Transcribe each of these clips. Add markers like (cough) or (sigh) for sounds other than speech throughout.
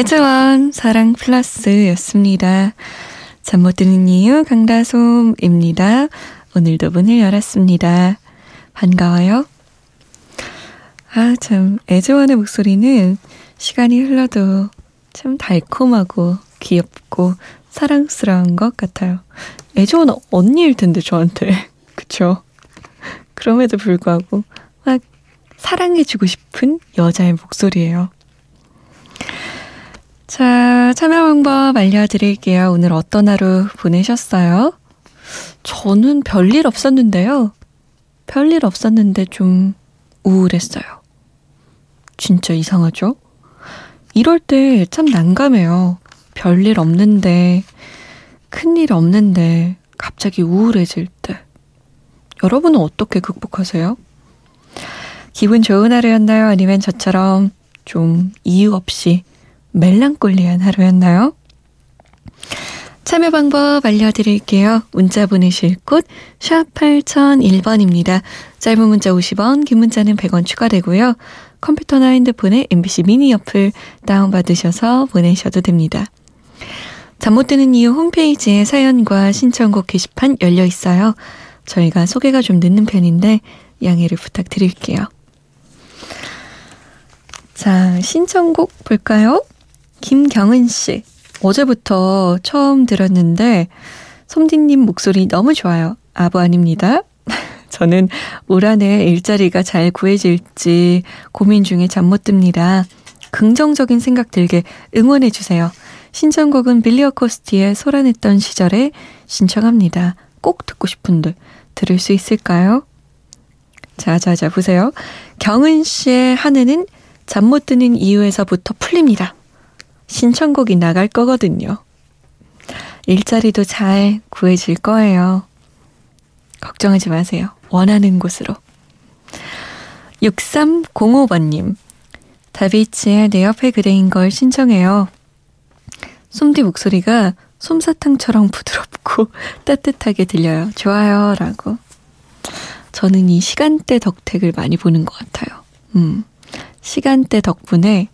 에즈원 사랑 플러스였습니다. 잠 못 드는 이유 강다솜입니다. 오늘도 문을 열었습니다. 반가워요. 아, 참, 에즈원의 목소리는 시간이 흘러도 참 달콤하고 귀엽고 사랑스러운 것 같아요. 에즈원은 언니일 텐데, 저한테. (laughs) 그쵸? 그럼에도 불구하고 막 사랑해주고 싶은 여자의 목소리예요. 자, 참여 방법 알려드릴게요. 오늘 어떤 하루 보내셨어요? 저는 별일 없었는데요. 별일 없었는데 좀 우울했어요. 진짜 이상하죠? 이럴 때 참 난감해요. 별일 없는데, 큰일 없는데, 갑자기 우울해질 때. 여러분은 어떻게 극복하세요? 기분 좋은 하루였나요? 아니면 저처럼 좀 이유 없이 멜랑꼴리한 하루였나요? 참여 방법 알려드릴게요. 문자 보내실 곳, 샵 8001번입니다. 짧은 문자 50원, 긴 문자는 100원 추가되고요. 컴퓨터나 핸드폰에 MBC 미니 어플 다운받으셔서 보내셔도 됩니다. 잠 못 드는 이유 홈페이지에 사연과 신청곡 게시판 열려 있어요. 저희가 소개가 좀 늦는 편인데 양해를 부탁드릴게요. 자, 신청곡 볼까요? 김경은 씨. 어제부터 처음 들었는데 솜디님 목소리 너무 좋아요. 아부 아닙니다. (laughs) 저는 올 한해 일자리가 잘 구해질지 고민 중에 잠 못 듭니다. 긍정적인 생각 들게 응원해 주세요. 신청곡은 빌리어 코스티의 소란했던 시절에 신청합니다. 꼭 듣고 싶은데 들을 수 있을까요? 자자자 보세요. 경은 씨의 한 해는 잠 못 드는 이유에서부터 풀립니다. 신청곡이 나갈 거거든요. 일자리도 잘 구해질 거예요. 걱정하지 마세요. 원하는 곳으로. 6305번님. 다비치의 내 옆에 그대인 걸 신청해요. 솜디 목소리가 솜사탕처럼 부드럽고 (laughs) 따뜻하게 들려요. 좋아요. 라고. 저는 이 시간대 덕택을 많이 보는 것 같아요. 음. 시간대 덕분에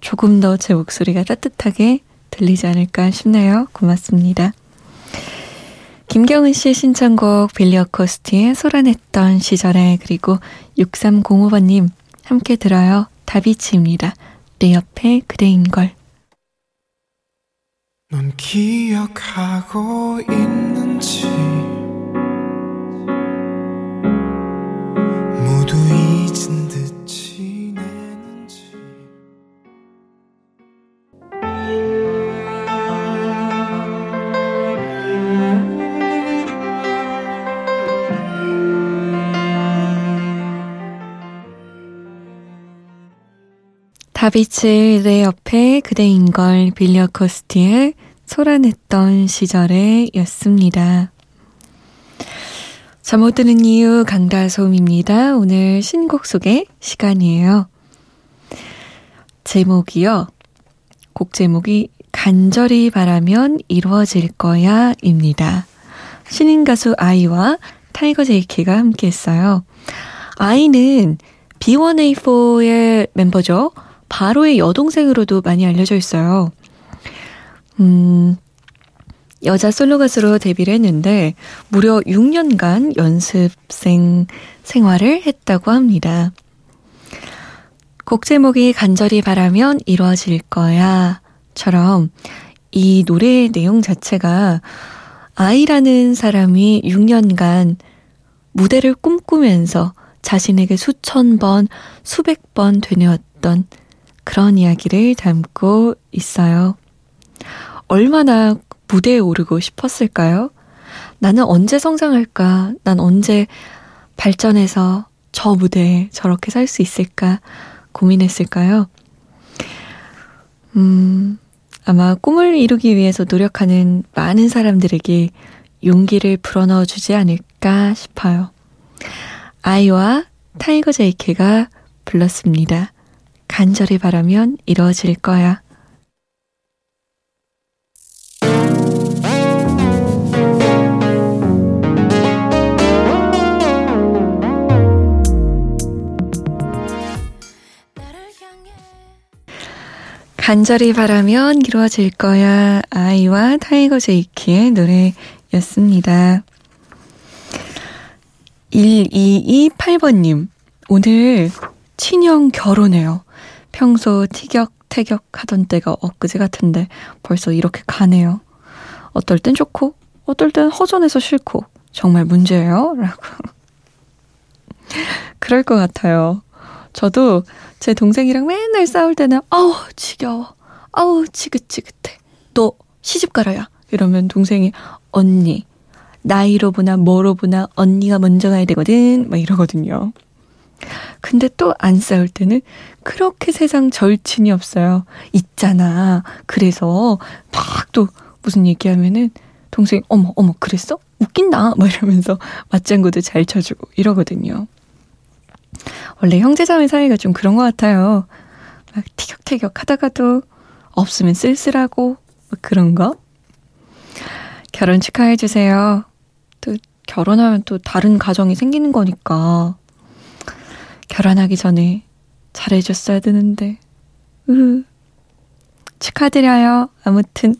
조금 더 제 목소리가 따뜻하게 들리지 않을까 싶네요. 고맙습니다. 김경은 씨의 신청곡 빌리 어 코스티의 소란했던 시절에 그리고 6305번님 함께 들어요. 다비치입니다. 내 옆에 그대인 걸. 넌 기억하고 있는지 다비치 내 옆에 그대인 걸 빌려 코스티의 소란했던 시절에 였습니다. 잠 못 드는 이유 강다솜입니다. 오늘 신곡 소개 시간이에요. 제목이요. 곡 제목이 간절히 바라면 이루어질 거야 입니다. 신인 가수 아이와 Tiger JK가 함께 했어요. 아이는 B1A4의 멤버죠. 바로의 여동생으로도 많이 알려져 있어요. 음, 여자 솔로 가수로 데뷔를 했는데 무려 6년간 연습생 생활을 했다고 합니다. 곡 제목이 간절히 바라면 이루어질 거야 처럼 이 노래의 내용 자체가 아이라는 사람이 6년간 무대를 꿈꾸면서 자신에게 수천 번, 수백 번 되뇌었던 그런 이야기를 담고 있어요. 얼마나 무대에 오르고 싶었을까요? 나는 언제 성장할까? 난 언제 발전해서 저 무대에 저렇게 살 수 있을까 고민했을까요? 음, 아마 꿈을 이루기 위해서 노력하는 많은 사람들에게 용기를 불어넣어 주지 않을까 싶어요. 아이와 Tiger JK가 불렀습니다. 간절히 바라면 이루어질 거야. 간절히 바라면 이루어질 거야. 아이와 Tiger JK의 노래였습니다. 1228번님, 오늘 친형 결혼해요. 평소 티격태격 하던 때가 엊그제 같은데 벌써 이렇게 가네요. 어떨 땐 좋고, 어떨 땐 허전해서 싫고, 정말 문제예요? 라고. (laughs) 그럴 것 같아요. 저도 제 동생이랑 맨날 싸울 때는 아우 지겨워 아우 지긋지긋해 너 시집 가라야 이러면 동생이 언니 나이로 보나 뭐로 보나 언니가 먼저 가야 되거든 막 이러거든요. 근데 또 안 싸울 때는 그렇게 세상 절친이 없어요. 있잖아. 그래서 막 또 무슨 얘기하면은 동생이 어머 어머 그랬어? 웃긴다. 막 이러면서 (laughs) 맞장구도 잘 쳐주고 이러거든요. 원래 형제자매 사이가 좀 그런 것 같아요. 막 티격태격 하다가도 없으면 쓸쓸하고 뭐 그런 거. 결혼 축하해 주세요. 또 결혼하면 또 다른 가정이 생기는 거니까. 결혼하기 전에 잘해줬어야 되는데. 으 축하드려요. 아무튼.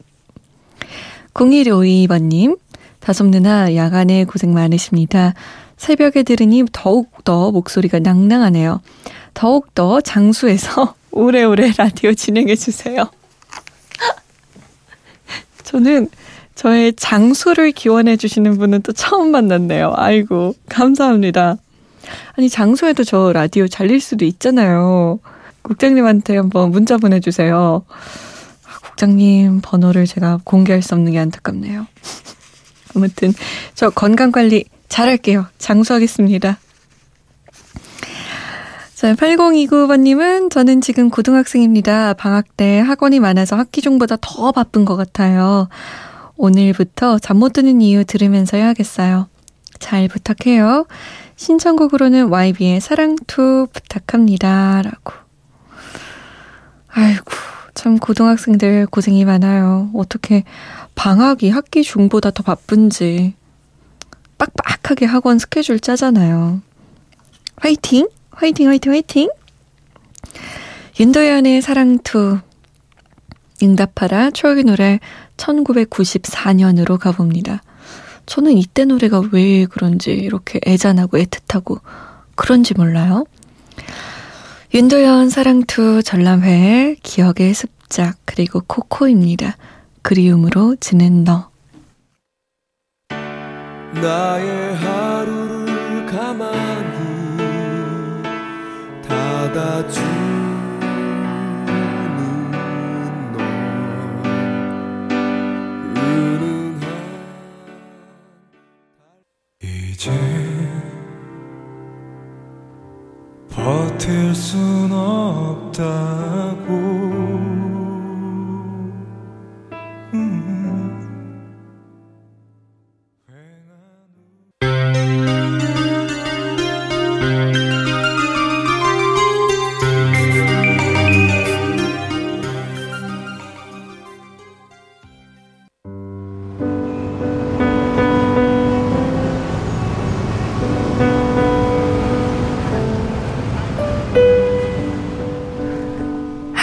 0152번님, 다솜 누나 야간에 고생 많으십니다. 새벽에 들으니 더욱더 목소리가 낭낭하네요. 더욱더 장수해서 (laughs) 오래오래 라디오 진행해주세요. (laughs) 저는 저의 장수를 기원해주시는 분은 또 처음 만났네요. 아이고, 감사합니다. 아니, 장수해도 저 라디오 잘릴 수도 있잖아요. 국장님한테 한번 문자 보내주세요. 아, 국장님 번호를 제가 공개할 수 없는 게 안타깝네요. (laughs) 아무튼, 저 건강 관리 잘할게요. 장수하겠습니다. 자, 8029번님은 저는 지금 고등학생입니다. 방학 때 학원이 많아서 학기 중보다 더 바쁜 것 같아요. 오늘부터 잠 못 드는 이유 들으면서 해야겠어요. 잘 부탁해요. 신청곡으로는 YB의 사랑투 부탁합니다. 라고. 아이고, 참 고등학생들 고생이 많아요. 어떻게 방학이 학기 중보다 더 바쁜지. 빡빡하게 학원 스케줄 짜잖아요. 화이팅! 화이팅, 화이팅, 화이팅! 윤도현의 사랑투. 응답하라 추억의 노래 1994년으로 가봅니다. 저는 이때 노래가 왜 그런지 이렇게 애잔하고 애틋하고 그런지 몰라요. 윤도현 사랑투 전람회 기억의 습작 그리고 코코입니다. 그리움으로 지는 너. 나의 하루를 가만히 닫아주 버틸 순 없다고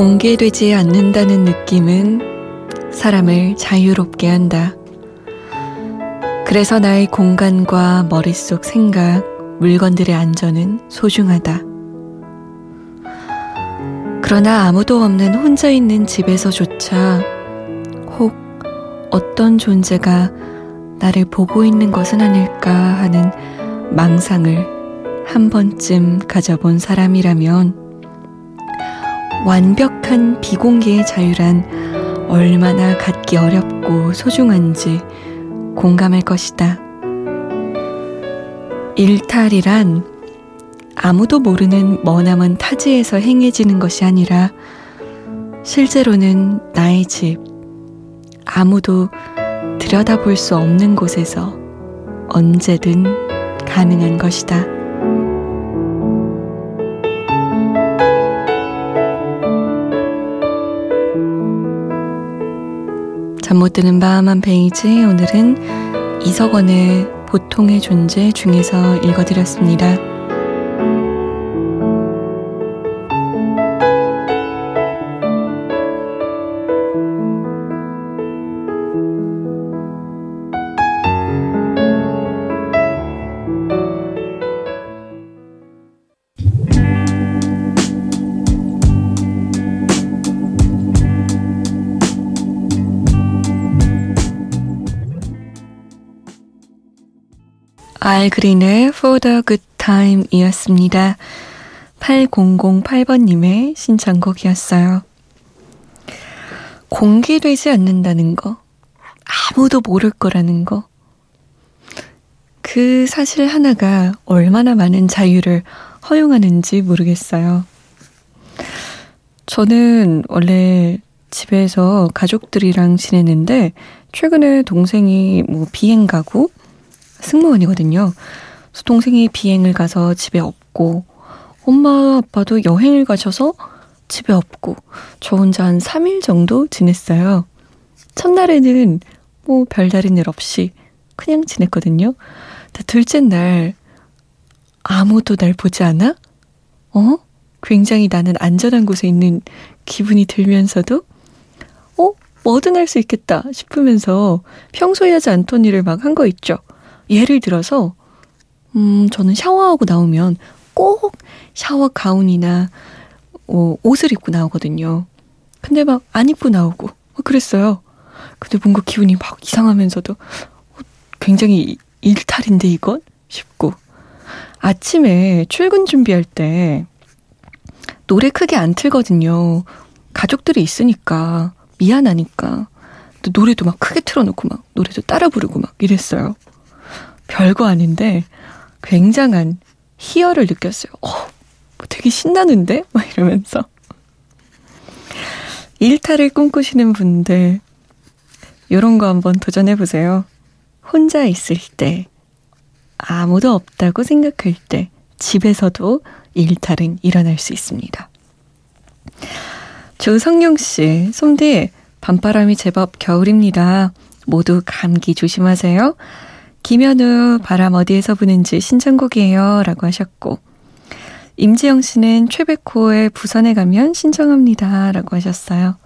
공개되지 않는다는 느낌은 사람을 자유롭게 한다. 그래서 나의 공간과 머릿속 생각, 물건들의 안전은 소중하다. 그러나 아무도 없는 혼자 있는 집에서조차 혹 어떤 존재가 나를 보고 있는 것은 아닐까 하는 망상을 한 번쯤 가져본 사람이라면 완벽한 비공개의 자유란 얼마나 갖기 어렵고 소중한지 공감할 것이다. 일탈이란 아무도 모르는 머나먼 타지에서 행해지는 것이 아니라 실제로는 나의 집, 아무도 들여다볼 수 없는 곳에서 언제든 가능한 것이다. 잠 못 드는 밤 한 페이지 오늘은 이석원의 보통의 존재 중에서 읽어드렸습니다. 알그린의 For the Good Time 이었습니다. 8008번님의 신청곡이었어요. 공개되지 않는다는 거, 아무도 모를 거라는 거, 그 사실 하나가 얼마나 많은 자유를 허용하는지 모르겠어요. 저는 원래 집에서 가족들이랑 지내는데, 최근에 동생이 뭐 비행 가고, 승무원이거든요. 그래서 동생이 비행을 가서 집에 없고 엄마 아빠도 여행을 가셔서 집에 없고 저 혼자 한 3일 정도 지냈어요. 첫날에는 뭐 별다른 일 없이 그냥 지냈거든요. 둘째 날 아무도 날 보지 않아? 어? 굉장히 나는 안전한 곳에 있는 기분이 들면서도 어? 뭐든 할 수 있겠다 싶으면서 평소에 하지 않던 일을 막 한 거 있죠. 예를 들어서, 음, 저는 샤워하고 나오면 꼭 샤워 가운이나 어, 옷을 입고 나오거든요. 근데 막 안 입고 나오고 그랬어요. 근데 뭔가 기분이 막 이상하면서도 어, 굉장히 일탈인데 이건 싶고 아침에 출근 준비할 때 노래 크게 안 틀거든요. 가족들이 있으니까 미안하니까 또 노래도 막 크게 틀어놓고 막 노래도 따라 부르고 막 이랬어요. 별거 아닌데 굉장한 희열을 느꼈어요. 어, 뭐 되게 신나는데? (laughs) 막 이러면서. 일탈을 꿈꾸시는 분들, 요런 거 한번 도전해 보세요. 혼자 있을 때, 아무도 없다고 생각할 때, 집에서도 일탈은 일어날 수 있습니다. 조성용 씨, 솜디, 밤바람이 제법 겨울입니다. 모두 감기 조심하세요. 김현우 바람 어디에서 부는지 신청곡이에요. 라고 하셨고, 임지영 씨는 최백호의 부산에 가면 신청합니다. 라고 하셨어요.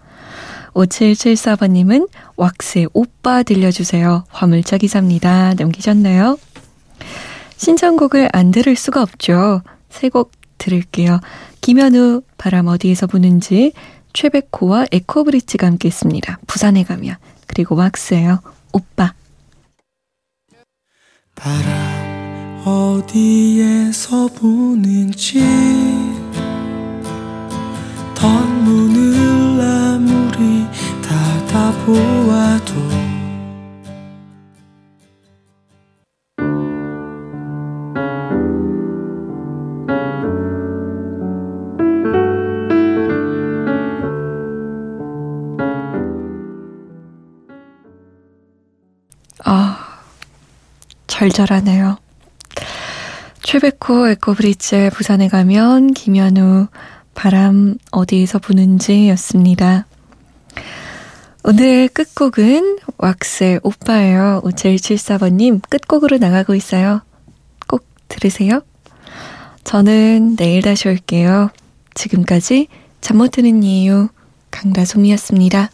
5774번님은 왁스의 오빠 들려주세요. 화물차 기사입니다. 남기셨나요? 신청곡을 안 들을 수가 없죠. 세 곡 들을게요. 김현우 바람 어디에서 부는지 최백호와 에코브리지가 함께 했습니다. 부산에 가면. 그리고 왁스예요. 오빠. 바람 어디에서 부는지 덧문을 아무리 닫아보아도 절절하네요. 최백호 에코브리지 부산에 가면 김현우 바람 어디에서 부는지 였습니다. 오늘 끝곡은 왁스의 오빠예요. 5774번님 끝곡으로 나가고 있어요. 꼭 들으세요. 저는 내일 다시 올게요. 지금까지 잠 못 드는 이유 강다솜이었습니다.